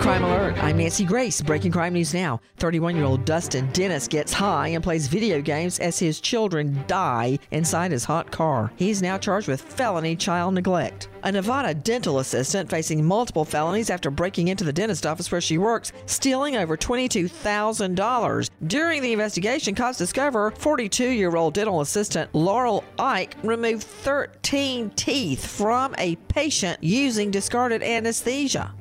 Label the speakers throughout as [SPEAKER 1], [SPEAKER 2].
[SPEAKER 1] Crime Alert. I'm Nancy Grace. Breaking crime news now. 31 year old Dustin Dennis gets high and plays video games as his children die inside his hot car. He's now charged with felony child neglect. A Nevada dental assistant facing multiple felonies after breaking into the dentist office where she works, stealing over $22,000. During the investigation, cops discover 42 year old dental assistant Laurel Ike removed 13 teeth from a patient using discarded anesthesia.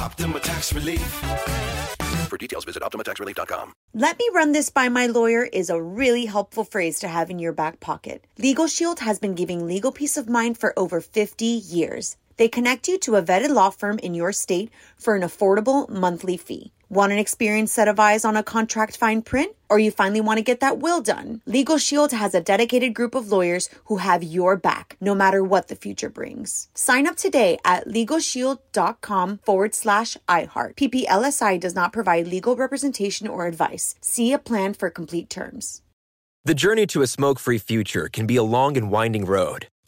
[SPEAKER 2] Optima Tax Relief.
[SPEAKER 3] For details, visit OptimaTaxRelief.com.
[SPEAKER 4] Let me run this by my lawyer is a really helpful phrase to have in your back pocket. Legal Shield has been giving legal peace of mind for over 50 years. They connect you to a vetted law firm in your state for an affordable monthly fee. Want an experienced set of eyes on a contract fine print? Or you finally want to get that will done? Legal Shield has a dedicated group of lawyers who have your back, no matter what the future brings. Sign up today at LegalShield.com forward slash iHeart. PPLSI does not provide legal representation or advice. See a plan for complete terms.
[SPEAKER 5] The journey to a smoke free future can be a long and winding road,